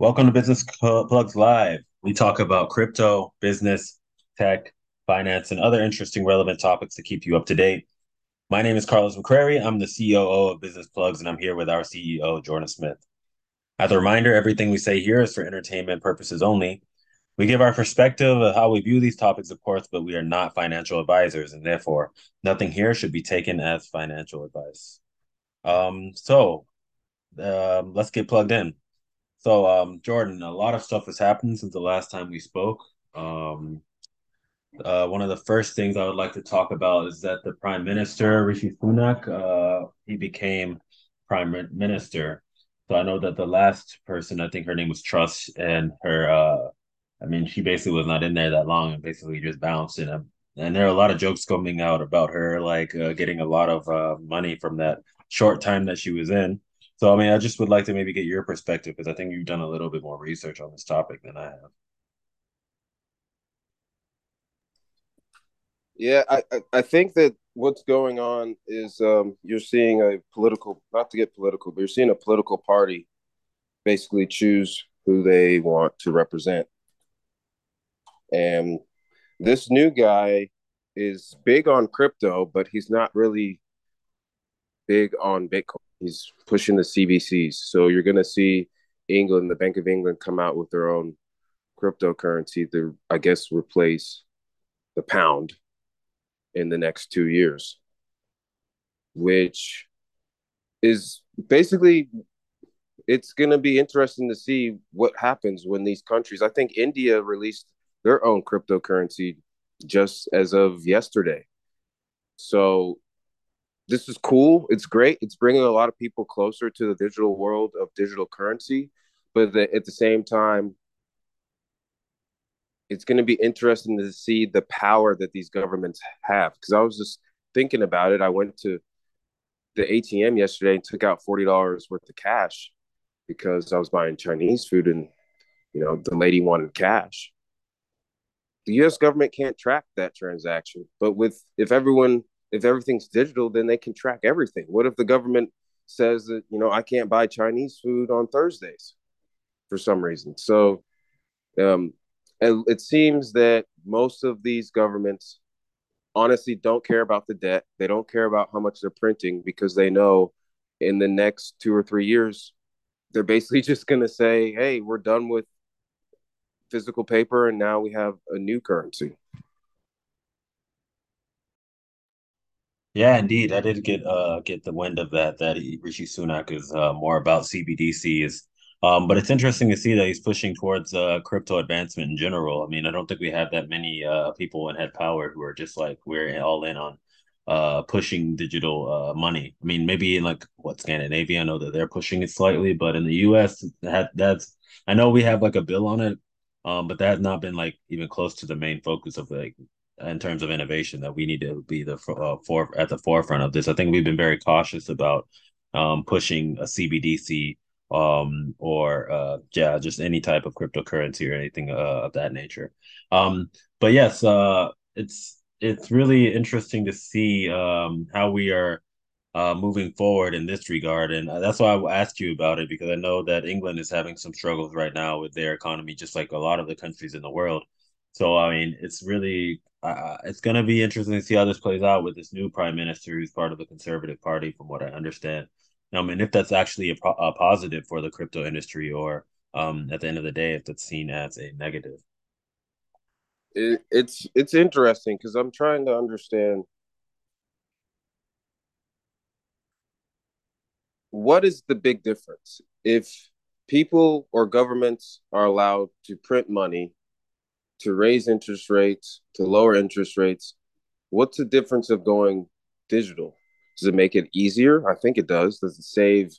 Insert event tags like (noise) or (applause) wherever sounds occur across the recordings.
Welcome to Business Plugs Live. We talk about crypto, business, tech, finance, and other interesting, relevant topics to keep you up to date. My name is Carlos McCrary. I'm the COO of Business Plugs, and I'm here with our CEO, Jordan Smith. As a reminder, everything we say here is for entertainment purposes only. We give our perspective of how we view these topics, of course, but we are not financial advisors, and therefore, nothing here should be taken as financial advice. Um, so, um, let's get plugged in. So, um, Jordan, a lot of stuff has happened since the last time we spoke. Um, uh, one of the first things I would like to talk about is that the Prime Minister Rishi Sunak, uh, he became Prime Minister. So I know that the last person, I think her name was Truss, and her, uh, I mean, she basically was not in there that long and basically just bounced in. And, and there are a lot of jokes coming out about her, like uh, getting a lot of uh, money from that short time that she was in. So, I mean, I just would like to maybe get your perspective because I think you've done a little bit more research on this topic than I have. Yeah, I, I think that what's going on is um, you're seeing a political, not to get political, but you're seeing a political party basically choose who they want to represent. And this new guy is big on crypto, but he's not really big on Bitcoin. He's pushing the CBDCs. So you're going to see England, the Bank of England, come out with their own cryptocurrency to, I guess, replace the pound in the next two years, which is basically it's going to be interesting to see what happens when these countries. I think India released their own cryptocurrency just as of yesterday. So this is cool. It's great. It's bringing a lot of people closer to the digital world of digital currency, but the, at the same time, it's going to be interesting to see the power that these governments have. Because I was just thinking about it. I went to the ATM yesterday and took out forty dollars worth of cash because I was buying Chinese food, and you know the lady wanted cash. The U.S. government can't track that transaction, but with if everyone if everything's digital, then they can track everything. What if the government says that you know I can't buy Chinese food on Thursdays for some reason? So um, and it seems that most of these governments honestly don't care about the debt. They don't care about how much they're printing because they know in the next two or three years, they're basically (laughs) just going to say, hey, we're done with physical paper and now we have a new currency. Yeah, indeed. I did get uh get the wind of that that Rishi Sunak is uh, more about CBDCs um, but it's interesting to see that he's pushing towards uh, crypto advancement in general. I mean, I don't think we have that many uh, people in head power who are just like we're all in on uh, pushing digital uh, money. I mean, maybe in like what Scandinavia, I know that they're pushing it slightly, but in the U.S., that that's I know we have like a bill on it, um, but that has not been like even close to the main focus of like in terms of innovation that we need to be the uh, for at the forefront of this. I think we've been very cautious about um, pushing a CBDC um, or uh, yeah, just any type of cryptocurrency or anything uh, of that nature. Um, but yes, uh, it's it's really interesting to see um, how we are uh, moving forward in this regard, and uh, that's why I asked you about it because I know that England is having some struggles right now with their economy, just like a lot of the countries in the world. So I mean, it's really uh, it's going to be interesting to see how this plays out with this new prime minister who's part of the Conservative Party, from what I understand um, and if that's actually a, a positive for the crypto industry, or um, at the end of the day, if that's seen as a negative. It, it's it's interesting because I'm trying to understand what is the big difference if people or governments are allowed to print money to raise interest rates to lower interest rates what's the difference of going digital does it make it easier? I think it does. Does it save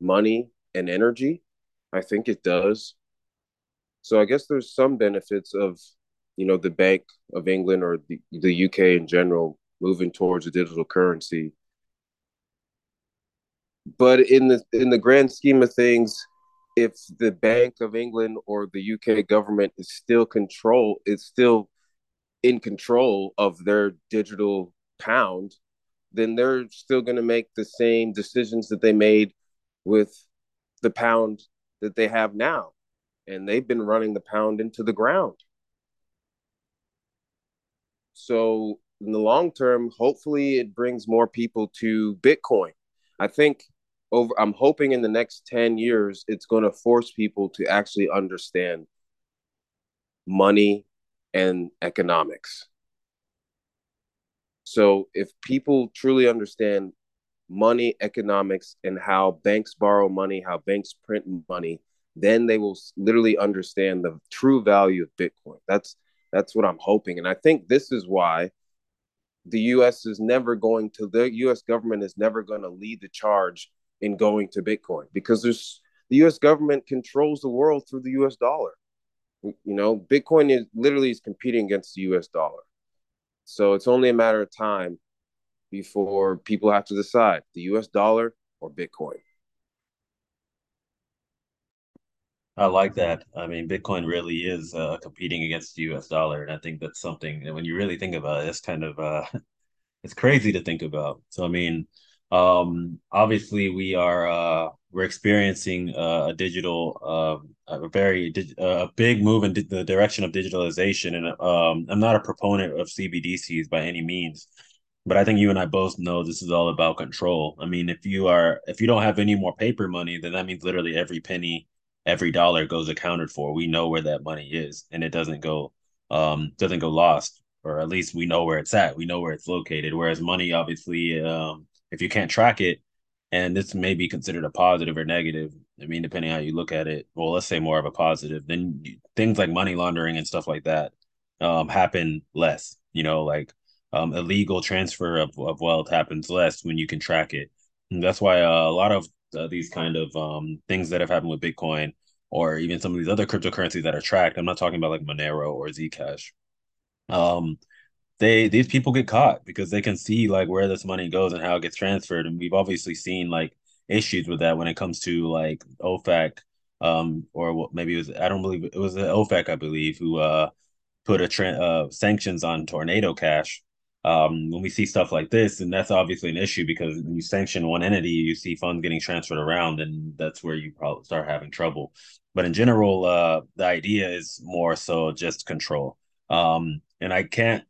money and energy? I think it does. So I guess there's some benefits of, you know, the Bank of England or the, the UK in general moving towards a digital currency. But in the in the grand scheme of things, if the Bank of England or the UK government is still control, is still in control of their digital pound, then they're still going to make the same decisions that they made with the pound that they have now. and they've been running the pound into the ground. So in the long term, hopefully it brings more people to Bitcoin. I think over I'm hoping in the next 10 years it's going to force people to actually understand money and economics. So if people truly understand money economics and how banks borrow money, how banks print money, then they will literally understand the true value of Bitcoin. That's that's what I'm hoping, and I think this is why the U.S. is never going to the U.S. government is never going to lead the charge in going to Bitcoin because there's the U.S. government controls the world through the U.S. dollar. You know, Bitcoin is literally is competing against the U.S. dollar, so it's only a matter of time before people have to decide the US dollar or Bitcoin. I like that. I mean, Bitcoin really is uh, competing against the U.S. dollar, and I think that's something that when you really think about it, it's kind of uh, (laughs) it's crazy to think about. So, I mean, um, obviously, we are uh, we're experiencing uh, a digital, uh, a very a big move in the direction of digitalization, and um, I'm not a proponent of CBDCs by any means but I think you and I both know this is all about control. I mean, if you are if you don't have any more paper money, then that means literally every penny, every dollar goes accounted for. We know where that money is, and it doesn't go um doesn't go lost, or at least we know where it's at. We know where it's located. Whereas money, obviously, um, if you can't track it, and this may be considered a positive or negative. I mean, depending how you look at it. Well, let's say more of a positive. Then things like money laundering and stuff like that um happen less. You know, like um, illegal transfer of, of wealth happens less when you can track it. And that's why uh, a lot of uh, these kind of um, things that have happened with Bitcoin or even some of these other cryptocurrencies that are tracked. I'm not talking about like Monero or Zcash. Um, they these people get caught because they can see like where this money goes and how it gets transferred, and we've obviously seen like issues with that when it comes to like OFAC, um, or maybe it was I don't believe it was OFAC I believe who uh put a tra- uh, sanctions on Tornado Cash um, when we see stuff like this, and that's obviously an issue because when you sanction one entity, you see funds getting transferred around, and that's where you probably start having trouble. But in general, uh, the idea is more so just control. Um, and I can't,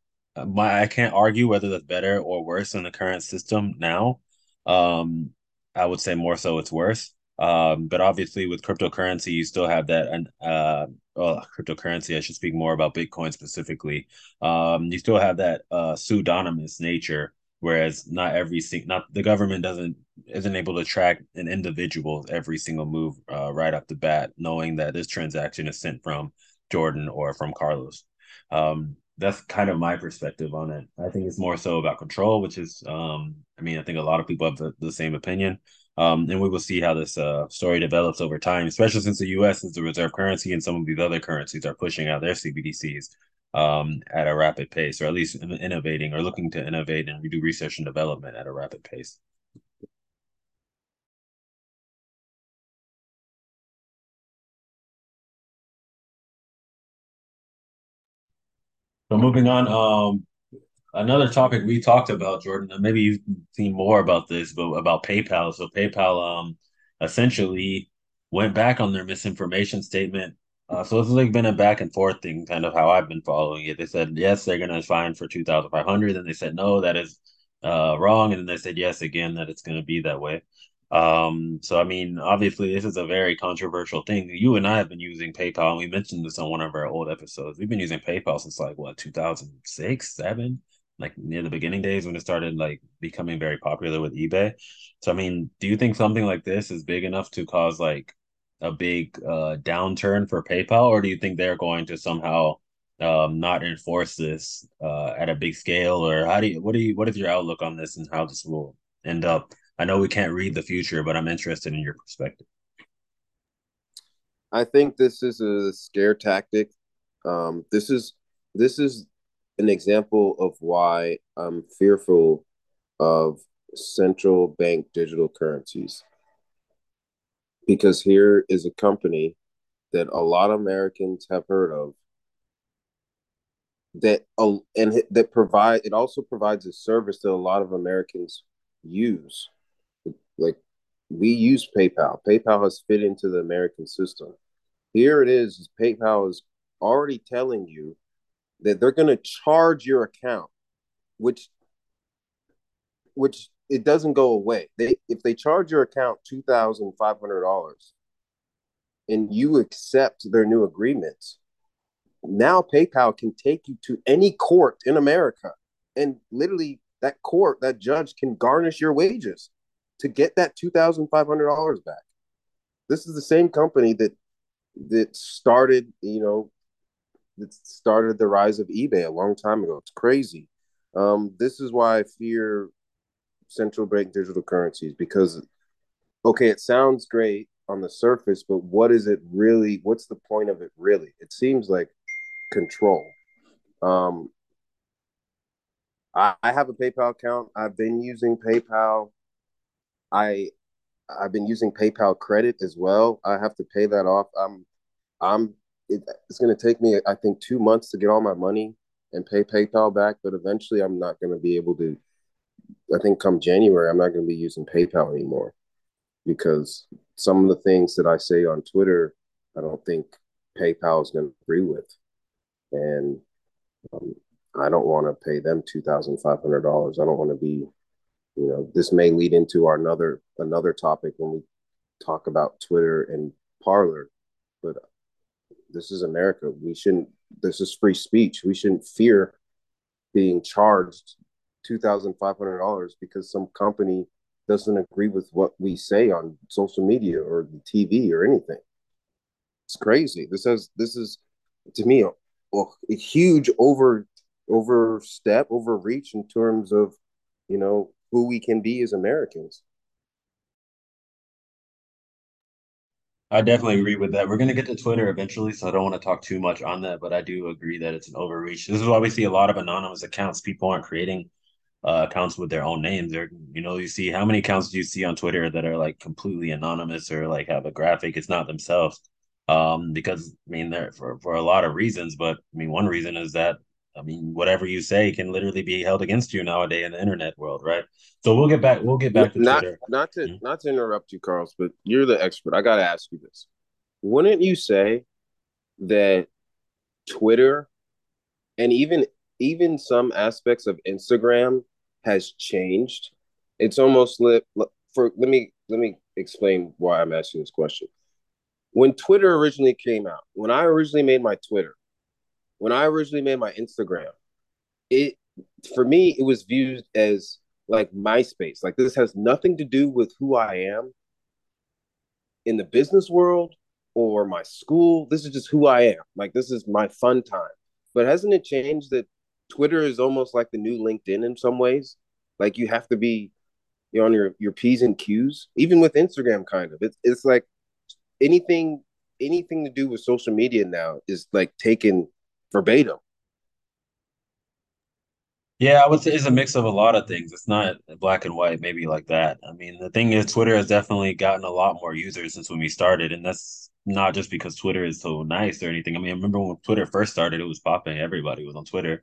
my I can't argue whether that's better or worse than the current system now. Um, I would say more so it's worse. Um, but obviously, with cryptocurrency, you still have that and uh, well, cryptocurrency. I should speak more about Bitcoin specifically. Um, you still have that uh, pseudonymous nature, whereas not every single, not the government doesn't isn't able to track an individual's every single move uh, right off the bat, knowing that this transaction is sent from Jordan or from Carlos. Um, that's kind of my perspective on it. I think it's more so about control, which is, um, I mean, I think a lot of people have the, the same opinion. Um, and we will see how this uh, story develops over time, especially since the U.S. is the reserve currency and some of these other currencies are pushing out their CBDCs um, at a rapid pace, or at least innovating or looking to innovate and do research and development at a rapid pace. So moving on, um, another topic we talked about, Jordan, and maybe you've seen more about this, but about PayPal. So PayPal um essentially went back on their misinformation statement. Uh, so it's like been a back and forth thing, kind of how I've been following it. They said yes, they're gonna fine for two thousand five hundred, and they said no, that is uh wrong, and then they said yes again that it's gonna be that way. Um, so I mean, obviously, this is a very controversial thing. You and I have been using PayPal, and we mentioned this on one of our old episodes. We've been using PayPal since like what 2006, seven like near the beginning days when it started like becoming very popular with eBay. So I mean, do you think something like this is big enough to cause like a big uh downturn for PayPal or do you think they're going to somehow um not enforce this uh at a big scale or how do you what do you what is your outlook on this and how this will end up? I know we can't read the future, but I'm interested in your perspective. I think this is a scare tactic. Um, this is this is an example of why I'm fearful of central bank digital currencies. Because here is a company that a lot of Americans have heard of that uh, and that provide it also provides a service that a lot of Americans use. Like we use PayPal. PayPal has fit into the American system here it is. PayPal is already telling you that they're going to charge your account, which which it doesn't go away. They if they charge your account two thousand five hundred dollars, and you accept their new agreements, now PayPal can take you to any court in America, and literally that court, that judge can garnish your wages to get that two thousand five hundred dollars back. This is the same company that that started, you know, that started the rise of eBay a long time ago. It's crazy. Um, this is why I fear central bank digital currencies because, okay, it sounds great on the surface, but what is it really? What's the point of it really? It seems like control. Um, I, I have a PayPal account. I've been using PayPal. I I've been using PayPal credit as well. I have to pay that off. I'm I'm it, it's going to take me I think 2 months to get all my money and pay PayPal back, but eventually I'm not going to be able to I think come January I'm not going to be using PayPal anymore because some of the things that I say on Twitter I don't think PayPal is going to agree with. And um, I don't want to pay them two thousand five hundred dollars. I don't want to be, you know, this may lead into our another another topic when we talk about Twitter and Parler, but this is America. We shouldn't. This is free speech. We shouldn't fear being charged two thousand five hundred dollars because some company doesn't agree with what we say on social media or the TV or anything. It's crazy. This has this is to me a, a huge over overstep, overreach in terms of, you know, who we can be as Americans. I definitely agree with that. We're going to get to Twitter eventually, so I don't want to talk too much on that, but I do agree that it's an overreach. This is why we see a lot of anonymous accounts. People aren't creating uh, accounts with their own names. They're, you know, you see how many accounts do you see on Twitter that are like completely anonymous or like have a graphic? It's not themselves. Um, because I mean, there for for a lot of reasons, but I mean, one reason is that I mean, whatever you say can literally be held against you nowadays in the internet world, right? So we'll get back. We'll get back to not, Twitter. Not to mm-hmm. not to interrupt you, Carlos, but you're the expert. I got to ask you this: Wouldn't you say that Twitter and even even some aspects of Instagram has changed? It's almost lit, for. Let me let me explain why I'm asking this question. When Twitter originally came out, when I originally made my Twitter, when I originally made my Instagram, it for me it was viewed as like MySpace. Like this has nothing to do with who I am in the business world or my school. This is just who I am. Like this is my fun time. But hasn't it changed that Twitter is almost like the new LinkedIn in some ways? Like you have to be you're on your your P's and Q's, even with Instagram kind of. It's it's like anything anything to do with social media now is like taken verbatim. Yeah, I would say it's a mix of a lot of things. It's not black and white, maybe like that. I mean, the thing is, Twitter has definitely gotten a lot more users since when we started, and that's not just because Twitter is so nice or anything. I mean, I remember when Twitter first started, it was popping. Everybody was on Twitter.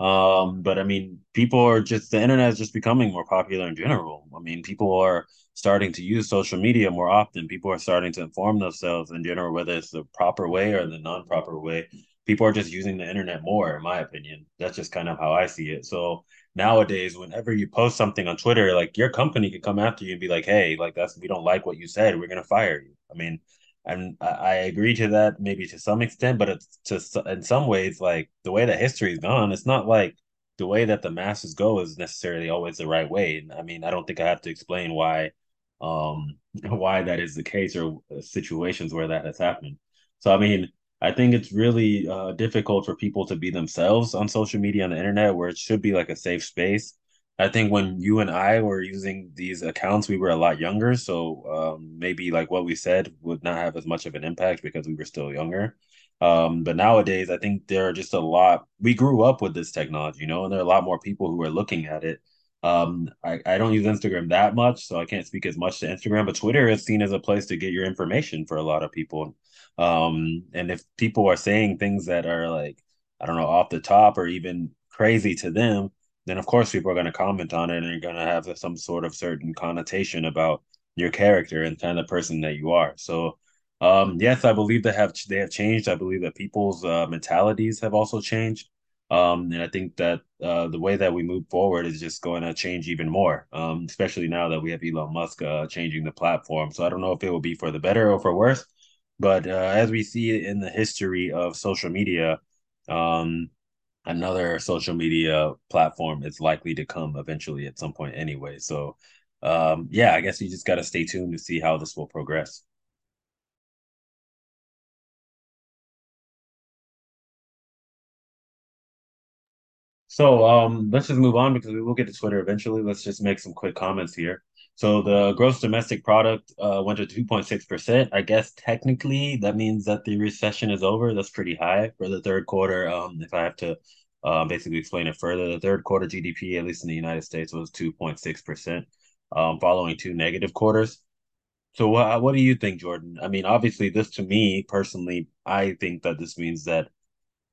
Um, but I mean, people are just the internet is just becoming more popular in general. I mean, people are starting to use social media more often. People are starting to inform themselves in general, whether it's the proper way or the non-proper way people are just using the internet more, in my opinion. That's just kind of how I see it. So nowadays, whenever you post something on Twitter, like your company could come after you and be like, "Hey, like that's we don't like what you said. We're gonna fire you." I mean, and I, agree to that maybe to some extent, but it's to in some ways like the way that history's gone. It's not like the way that the masses go is necessarily always the right way. I mean, I don't think I have to explain why um (laughs) why that is the case or situations where that has happened. So I mean, I think it's really uh, difficult for people to be themselves on social media on the internet, where it should be like a safe space. I think when you and I were using these accounts, we were a lot younger, so um, maybe like what we said would not have as much of an impact because we were still younger. Um, but nowadays, I think there are just a lot. We grew up with this technology, you know, and there are a lot more people who are looking at it. Um, I, I don't use Instagram that much, so I can't speak as much to Instagram, but Twitter is seen as a place to get your information for a lot of people. Um, and if people are saying things that are like, I don't know, off the top or even crazy to them, then of course people are going to comment on it and you're going to have some sort of certain connotation about your character and kind of person that you are. So Um, yes, I believe they have they have changed. I believe that people's uh, mentalities have also changed. Um, and I think that uh, the way that we move forward is just going to change even more, um, especially now that we have Elon Musk uh, changing the platform. So I don't know if it will be for the better or for worse, but uh, as we see it in the history of social media, um, another social media platform is likely to come eventually at some point anyway. So um, yeah, I guess you just got to stay tuned to see how this will progress. So um, let's just move on because we will get to Twitter eventually. Let's just make some quick comments here. So the gross domestic product uh, went to 2.6%. I guess technically that means that the recession is over. That's pretty high for the third quarter. Um, if I have to uh, basically explain it further, the third quarter GDP, at least in the United States, was 2.6%, um, following two negative quarters. So what, what do you think, Jordan? I mean, obviously, this to me personally, I think that this means that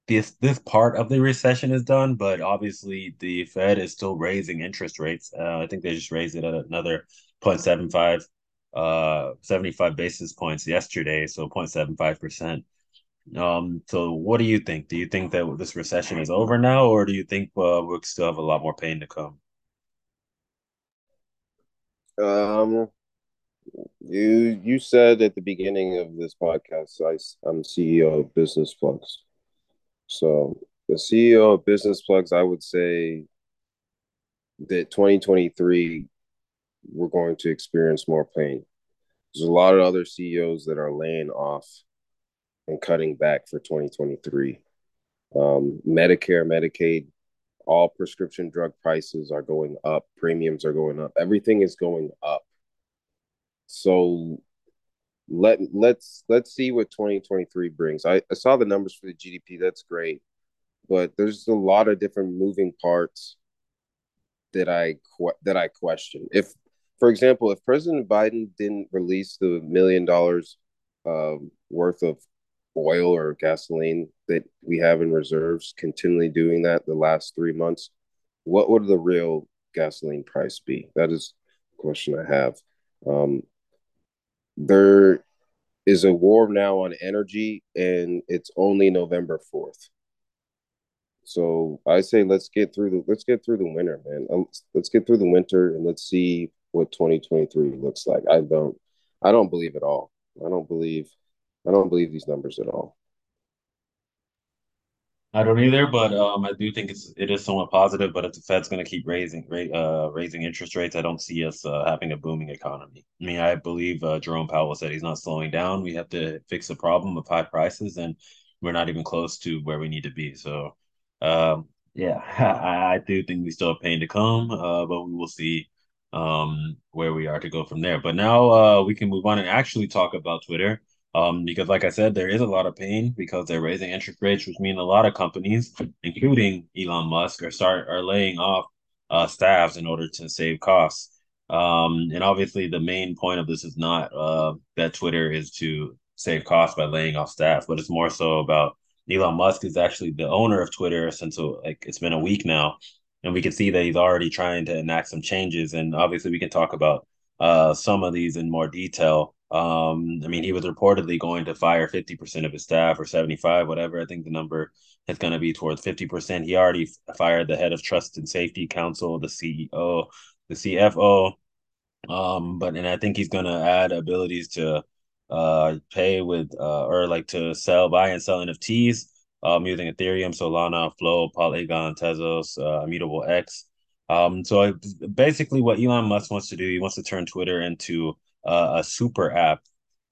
this this part of the recession is done, but obviously the Fed is still raising interest rates. Uh, I think they just raised it at another 0.75 uh 75 basis points yesterday, so 0.75%. Um, so what do you think? Do you think that this recession is over now, or do you think uh, we'll still have a lot more pain to come? Um, you you said at the beginning of this podcast, I, I'm CEO of Business Plugs. So the CEO of Business Plugs, I would say that 2023 we're going to experience more pain. There's a lot of other CEOs that are laying off and cutting back for 2023. Um, Medicare, Medicaid, all prescription drug prices are going up, premiums are going up, everything is going up. So let let's let's see what 2023 brings. I, I saw the numbers for the GDP. That's great, but there's a lot of different moving parts that I that I question. If, for example, if President Biden didn't release the million dollars um, worth of oil or gasoline that we have in reserves, continually doing that the last three months, what would the real gasoline price be? That is a question I have. Um, there is a war now on energy, and it's only November fourth. So I say let's get through the let's get through the winter, man. Um, let's get through the winter and let's see what 2023 looks like. I don't I don't believe at all. I don't believe I don't believe these numbers at all. I don't either, but um, I do think it's it is somewhat positive. But if the Fed's going to keep raising rate uh raising interest rates, I don't see us uh, having a booming economy. I mean, I believe uh, Jerome Powell said he's not slowing down. We have to fix the problem of high prices, and we're not even close to where we need to be. So, um, yeah, (laughs) I, I do think we still have pain to come, uh, but we will see um where we are to go from there. But now uh we can move on and actually talk about Twitter. Um, because like I said, there is a lot of pain because they're raising interest rates, which mean a lot of companies, including Elon Musk, are start are laying off uh, staffs in order to save costs. Um, and obviously, the main point of this is not uh, that Twitter is to save costs by laying off staff, but it's more so about Elon Musk is actually the owner of Twitter since uh, like it's been a week now, and we can see that he's already trying to enact some changes. And obviously, we can talk about uh, some of these in more detail um, I mean, he was reportedly going to fire 50% of his staff or 75, whatever. I think the number is going to be towards 50%. He already fired the head of Trust and Safety Council, the CEO, the CFO. Um, but and I think he's going to add abilities to uh pay with uh or like to sell, buy and sell NFTs um using Ethereum, Solana, Flow, Polygon, Tezos, uh, Immutable X. Um, so I, basically, what Elon Musk wants to do, he wants to turn Twitter into uh, a super app.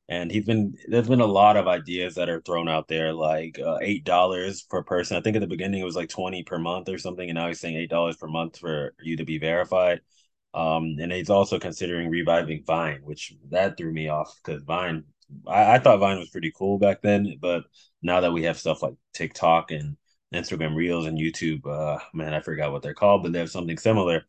And he's been there's been a lot of ideas that are thrown out there like uh, eight dollars per person. I think at the beginning it was like 20 per month or something and now he's saying eight dollars per month for you to be verified. Um and he's also considering reviving vine which that threw me off because vine I, I thought vine was pretty cool back then but now that we have stuff like tiktok and instagram reels and youtube uh man i forgot what they're called but they have something similar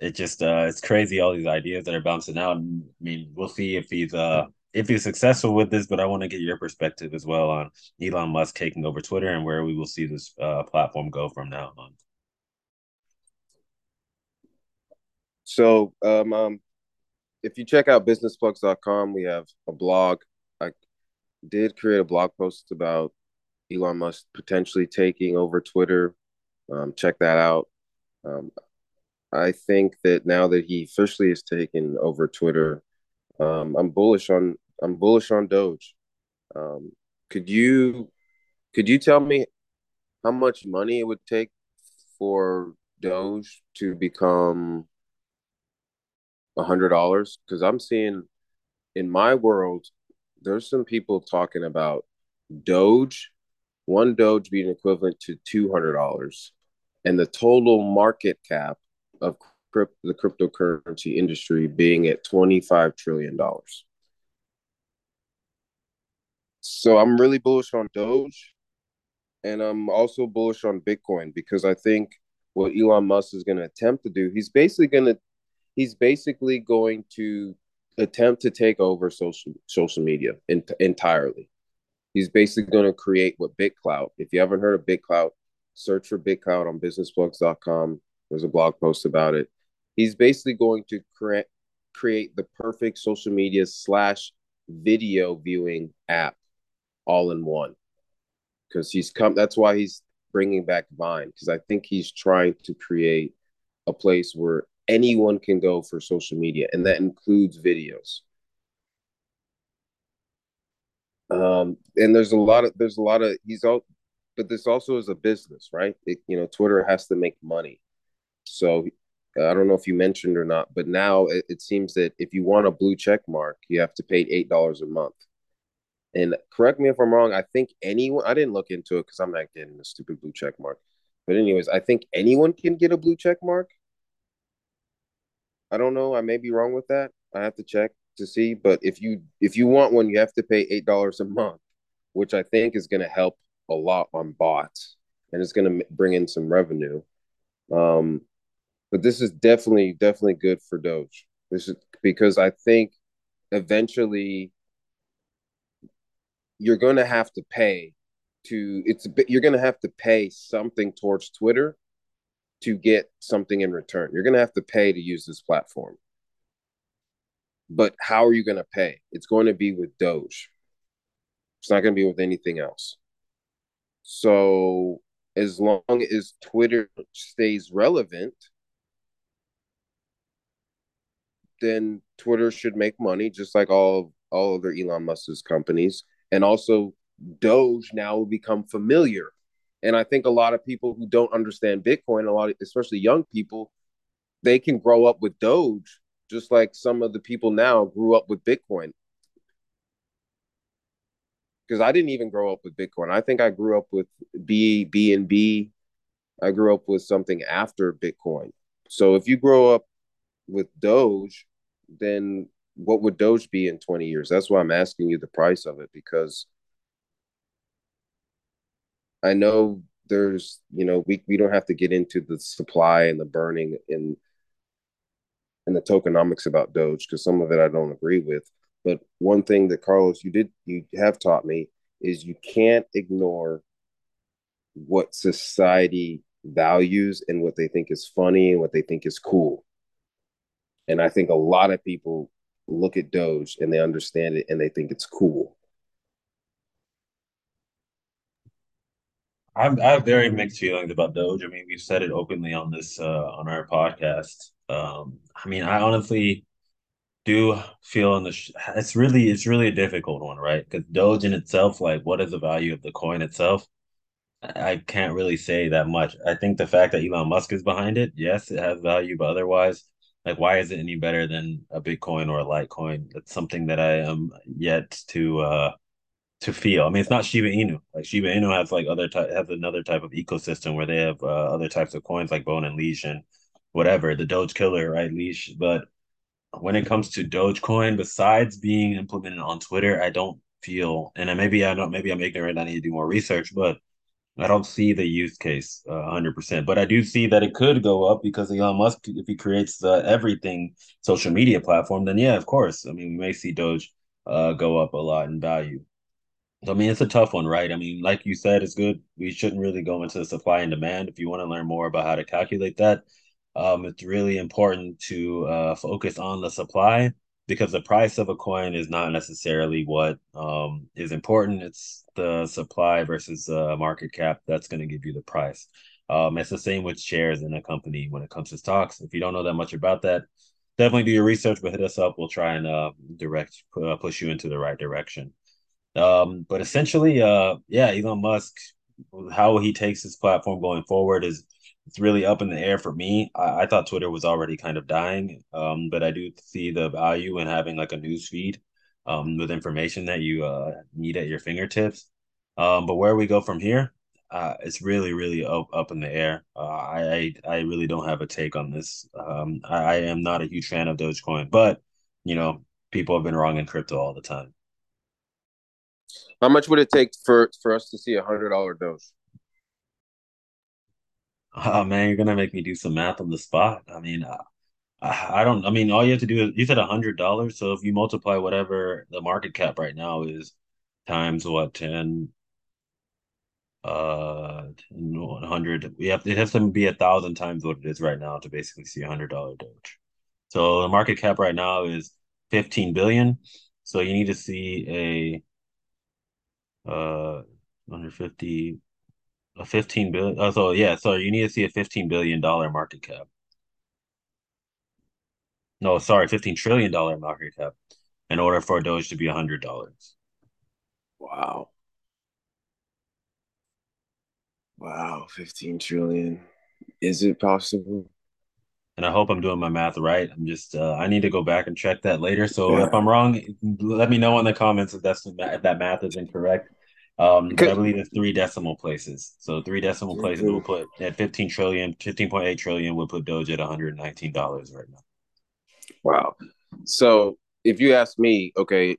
it just uh it's crazy all these ideas that are bouncing out. And, I mean, we'll see if he's uh if he's successful with this, but I want to get your perspective as well on Elon Musk taking over Twitter and where we will see this uh, platform go from now on. So, um, um, if you check out businessplugs.com, we have a blog. I, did create a blog post about Elon Musk potentially taking over Twitter. Um, check that out. Um, I think that now that he officially has taken over Twitter, um, I'm bullish on I'm bullish on Doge. Um, could you could you tell me how much money it would take for Doge to become a hundred dollars? Because I'm seeing in my world, there's some people talking about Doge, one Doge being equivalent to two hundred dollars, and the total market cap of crypt- the cryptocurrency industry being at twenty five trillion dollars. So I'm really bullish on Doge, and I'm also bullish on Bitcoin because I think what Elon Musk is going to attempt to do, he's basically going to he's basically going to attempt to take over social social media in, entirely. He's basically going to create what BitClout. If you haven't heard of BitClout, search for BitClout on businessplugs.com. There's a blog post about it. He's basically going to create create the perfect social media slash video viewing app all in one. Because he's come. That's why he's bringing back Vine. Because I think he's trying to create a place where anyone can go for social media, and that includes videos. Um, and there's a lot of there's a lot of he's all, but this also is a business, right? It, you know, Twitter has to make money. So I don't know if you mentioned or not, but now it, it seems that if you want a blue check mark, you have to pay eight dollars a month. And correct me if I'm wrong. I think anyone I didn't look into it because I'm not getting a stupid blue check mark. But anyways, I think anyone can get a blue check mark. I don't know. I may be wrong with that. I have to check to see. But if you if you want one, you have to pay eight dollars a month, which I think is going to help a lot on bots and it's going to bring in some revenue. Um, but this is definitely definitely good for Doge. This is because I think eventually you're going to have to pay to it's bit, you're going to have to pay something towards Twitter to get something in return. You're going to have to pay to use this platform. But how are you going to pay? It's going to be with Doge. It's not going to be with anything else. So as long as Twitter stays relevant, then Twitter should make money just like all all other Elon Musk's companies. And also Doge now will become familiar and I think a lot of people who don't understand Bitcoin, a lot, of, especially young people, they can grow up with Doge, just like some of the people now grew up with Bitcoin. Because I didn't even grow up with Bitcoin. I think I grew up with B B and B. I grew up with something after Bitcoin. So if you grow up with Doge, then what would Doge be in 20 years? That's why I'm asking you the price of it because I know there's, you know, we, we don't have to get into the supply and the burning and and the tokenomics about Doge because some of it I don't agree with. But one thing that Carlos you did you have taught me is you can't ignore what society values and what they think is funny and what they think is cool. And I think a lot of people look at Doge and they understand it and they think it's cool. I'm, I have very mixed feelings about Doge. I mean, we've said it openly on this uh, on our podcast. Um, I mean, I honestly do feel in the sh- it's really it's really a difficult one, right? Because Doge in itself, like, what is the value of the coin itself? I, I can't really say that much. I think the fact that Elon Musk is behind it, yes, it has value, but otherwise, like, why is it any better than a Bitcoin or a Litecoin? That's something that I am yet to uh to feel. I mean, it's not Shiba Inu. Like Shiba Inu has like other type has another type of ecosystem where they have uh, other types of coins like Bone and and whatever the Doge Killer, right? Leash. But when it comes to Dogecoin, besides being implemented on Twitter, I don't feel, and maybe I don't, maybe I'm ignorant. I need to do more research, but I don't see the use case uh, 100%. But I do see that it could go up because Elon Musk, if he creates the everything social media platform, then yeah, of course. I mean, we may see Doge uh, go up a lot in value. So, I mean, it's a tough one, right? I mean, like you said, it's good. We shouldn't really go into the supply and demand. If you want to learn more about how to calculate that, um, it's really important to uh, focus on the supply because the price of a coin is not necessarily what um, is important. It's the supply versus uh, market cap that's going to give you the price. Um, it's the same with shares in a company when it comes to stocks. If you don't know that much about that, definitely do your research, but hit us up. We'll try and uh, direct uh, push you into the right direction. Um, but essentially, uh, yeah, Elon Musk, how he takes his platform going forward is it's really up in the air for me. I, I thought Twitter was already kind of dying, um, but I do see the value in having like a news feed um, with information that you uh, need at your fingertips. Um, but where we go from here, uh, it's really, really up, up in the air. Uh, I, I, I really don't have a take on this. Um, I, I am not a huge fan of Dogecoin, but you know, people have been wrong in crypto all the time. How much would it take for for us to see a hundred dollar Doge? Oh man, you're gonna make me do some math on the spot. I mean, uh, I, I don't. I mean, all you have to do is you said a hundred dollars. So if you multiply whatever the market cap right now is times what ten, uh, one hundred. We have it has to be a thousand times what it is right now to basically see a hundred dollar Doge. So the market cap right now is fifteen billion. So you need to see a uh 150 a 15 billion. Oh, so yeah, so you need to see a 15 billion dollar market cap. No, sorry, 15 trillion dollar market cap in order for a Doge to be a hundred dollars. Wow. Wow, 15 trillion. Is it possible? And I hope I'm doing my math right. I'm just uh, I need to go back and check that later. So Yeah. if I'm wrong, let me know in the comments if that's if that math is incorrect. Um, I believe it's three decimal places. So three decimal places will put at 15 trillion, 15.8 trillion would put Doge at $119 right now. Wow. So if you ask me, okay,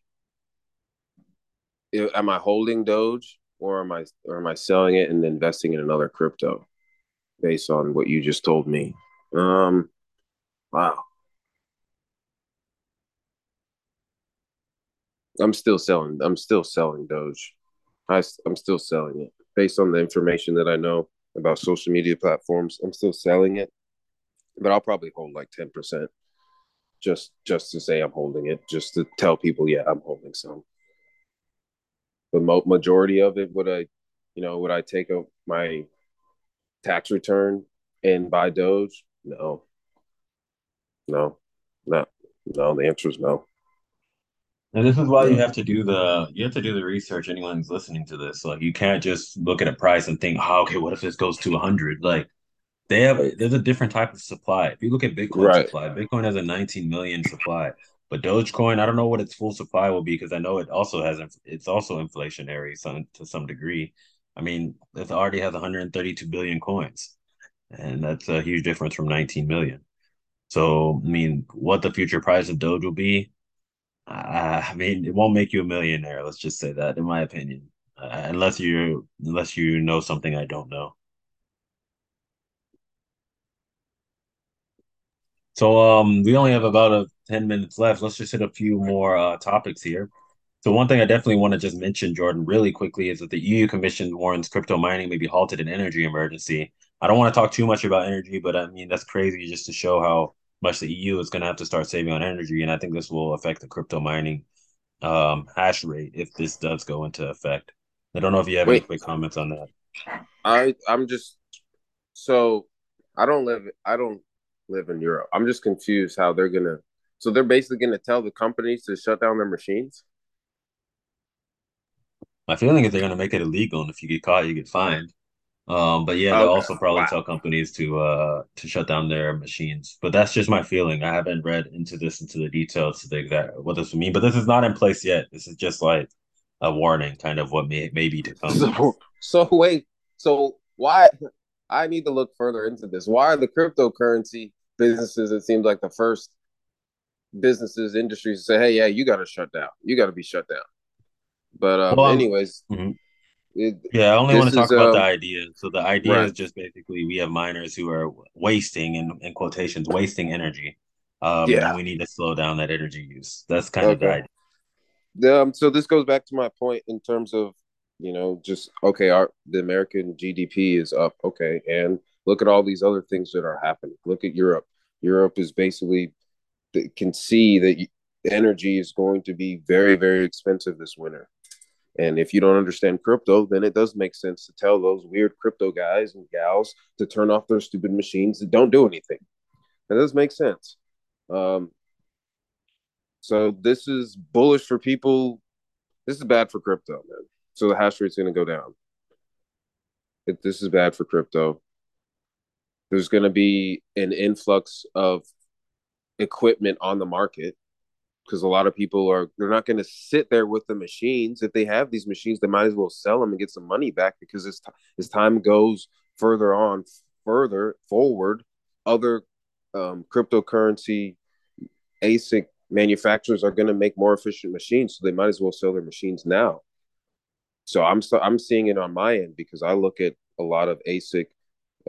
am I holding Doge or am I or am I selling it and investing in another crypto based on what you just told me? Um, wow. I'm still selling. I'm still selling Doge. I, I'm still selling it based on the information that I know about social media platforms. I'm still selling it, but I'll probably hold like 10% just just to say I'm holding it, just to tell people, yeah, I'm holding some. The mo- majority of it, would I, you know, would I take a, my tax return and buy Doge? No, no, not no. The answer is no. And this is why you have to do the you have to do the research. Anyone who's listening to this, like you can't just look at a price and think, oh, okay, what if this goes to 100? Like they have there's a different type of supply. If you look at Bitcoin Right. supply, Bitcoin has a 19 million supply, but Dogecoin, I don't know what its full supply will be because I know it also has it's also inflationary some to some degree. I mean, it already has 132 billion coins, and that's a huge difference from 19 million. So, I mean, what the future price of Doge will be, uh, I mean, it won't make you a millionaire. Let's just say that, in my opinion, uh, unless you unless you know something I don't know. So um, we only have about a 10 minutes left. Let's just hit a few more uh, topics here. So one thing I definitely want to just mention, Jordan, really quickly, is that the EU Commission warns crypto mining may be halted in energy emergency. I don't want to talk too much about energy, but I mean that's crazy just to show how much the EU is going to have to start saving on energy, and I think this will affect the crypto mining um, hash rate if this does go into effect. I don't know if you have any quick comments on that. I I'm just so I don't live I don't live in Europe. I'm just confused how they're gonna. So they're basically gonna tell the companies to shut down their machines. My feeling is they're going to make it illegal, and if you get caught, you get fined. Um, but yeah, they'll also probably Wow. tell companies to uh to shut down their machines. But that's just my feeling. I haven't read into this into the details to the exact what this would mean. But this is not in place yet. This is just like a warning, kind of what may maybe to come. (laughs) So so wait. So why? I need to look further into this. Why are the cryptocurrency businesses? It seems like the first businesses industries to say, "Hey, yeah, you got to shut down. You got to be shut down." But um, Well, anyways, mhm. It, Yeah, I only want to talk is about the um idea. So the idea right. is just basically we have miners who are wasting in, in quotations, wasting energy. Um, and Yeah. we need to slow down that energy use. That's kind of the Okay. idea. Um, so this goes back to my point in terms of, you know, just okay, our the American GDP is up, okay, and look at all these other things that are happening. Look at Europe. Europe is basically can see that energy is going to be very, very expensive this winter. And if you don't understand crypto, then it does make sense to tell those weird crypto guys and gals to turn off their stupid machines that don't do anything. That does make sense. Um, so this is bullish for people. This is bad for crypto, man. So the hash rate's going to go down. This is bad for crypto. There's going to be an influx of equipment on the market because a lot of people are they're not going to sit there with the machines. If they have these machines they might as well sell them and get some money back because as, t- as time goes further on further forward other um, cryptocurrency asic manufacturers are going to make more efficient machines so they might as well sell their machines now. So i'm so, i'm seeing it on my end because i look at a lot of asic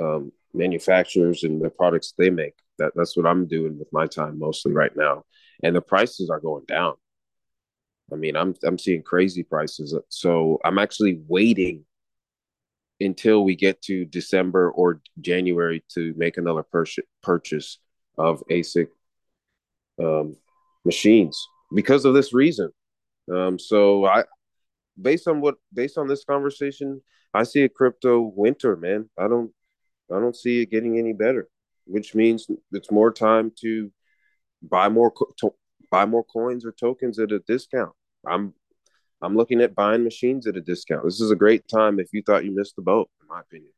um, manufacturers and the products they make. That that's what i'm doing with my time mostly right now and the prices are going down. I mean, I'm I'm seeing crazy prices. So I'm actually waiting until we get to December or January to make another pur- purchase of ASIC um, machines because of this reason. Um, so I, based on what, based on this conversation, I see a crypto winter, man. I don't, I don't see it getting any better, which means it's more time to buy more to, buy more coins or tokens at a discount. I'm I'm looking at buying machines at a discount. This is a great time if you thought you missed the boat, in my opinion.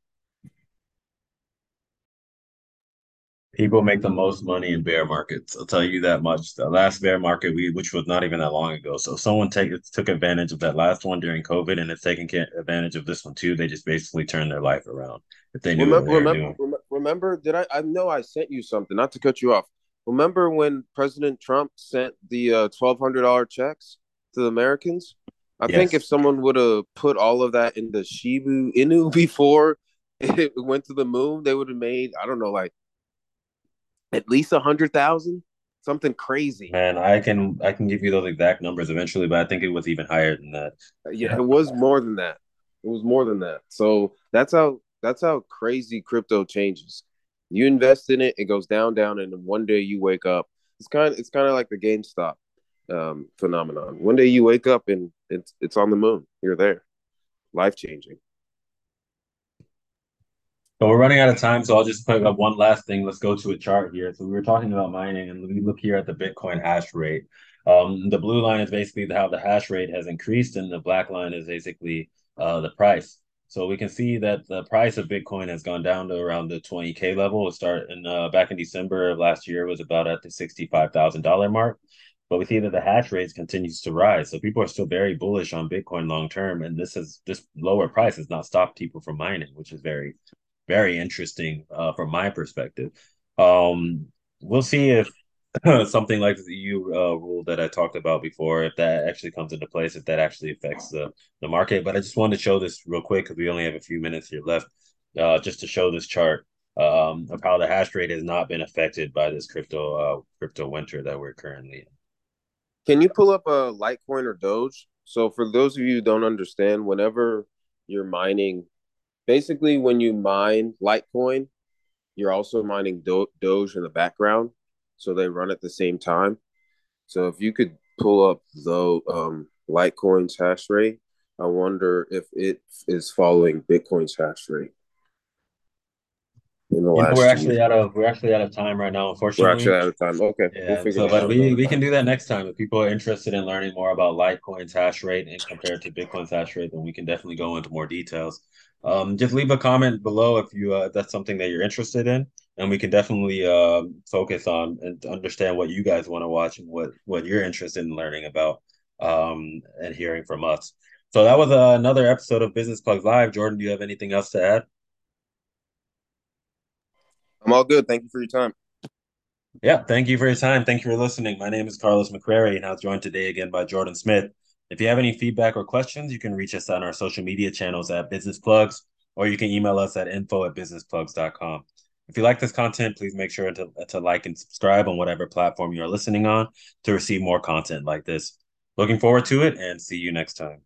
People make the most money in bear markets. I'll tell you that much. The last bear market, we which was not even that long ago. So someone take took advantage of that last one during COVID, and it's taking advantage of this one too. They just basically turned their life around if they knew remember, remember. Remember, did I? I know I sent you something. Not to cut you off. Remember when President Trump sent the uh, twelve hundred dollar checks to the Americans? I yes. think if someone would have put all of that into Shiba Inu (laughs) before it went to the moon, they would have made I don't know like at least a hundred thousand, something crazy. Man, I can I can give you those exact numbers eventually, but I think it was even higher than that. Yeah, it was more than that. It was more than that. So that's how that's how crazy crypto changes. You invest in it, it goes down, down, and then one day you wake up. It's kind of it's kind of like the GameStop um, phenomenon. One day you wake up and it's it's on the moon. You're there, life changing. So we're running out of time, so I'll just put up one last thing. Let's go to a chart here. So we were talking about mining, and we look here at the Bitcoin hash rate. Um, the blue line is basically how the hash rate has increased, and the black line is basically uh, the price. So we can see that the price of Bitcoin has gone down to around the 20k level. It started uh, back in December of last year was about at the $65,000 mark. But we see that the hash rate continues to rise. So people are still very bullish on Bitcoin long term, and this is this lower price has not stopped people from mining, which is very, very interesting uh, from my perspective. Um, we'll see if (laughs) something like the EU uh, rule that I talked about before, if that actually comes into place, if that actually affects the, the market. But I just wanted to show this real quick because we only have a few minutes here left, uh, just to show this chart um, of how the hash rate has not been affected by this crypto uh, crypto winter that we're currently in. Can you pull up a Litecoin or Doge? So for those of you who don't understand, whenever you're mining, basically when you mine Litecoin, you're also mining Do- Doge in the background so they run at the same time. So if you could pull up the um, Litecoin's hash rate, I wonder if it is following Bitcoin's hash rate. In the last we're actually year. out of we're actually out of time right now. Unfortunately, we're actually out of time. Okay, yeah. We'll so, but we, we can do that next time if people are interested in learning more about Litecoin's hash rate and compared to Bitcoin's hash rate. Then we can definitely go into more details. Um, just leave a comment below if you uh, if that's something that you're interested in and we can definitely uh, focus on and understand what you guys want to watch and what what you're interested in learning about um, and hearing from us. So that was uh, another episode of Business Plugs Live. Jordan, do you have anything else to add? I'm all good. Thank you for your time. Yeah, thank you for your time. Thank you for listening. My name is Carlos McCrary, and I was joined today again by Jordan Smith. If you have any feedback or questions, you can reach us on our social media channels at Business Plugs, or you can email us at info at businessplugs.com. If you like this content, please make sure to, to like and subscribe on whatever platform you're listening on to receive more content like this. Looking forward to it and see you next time.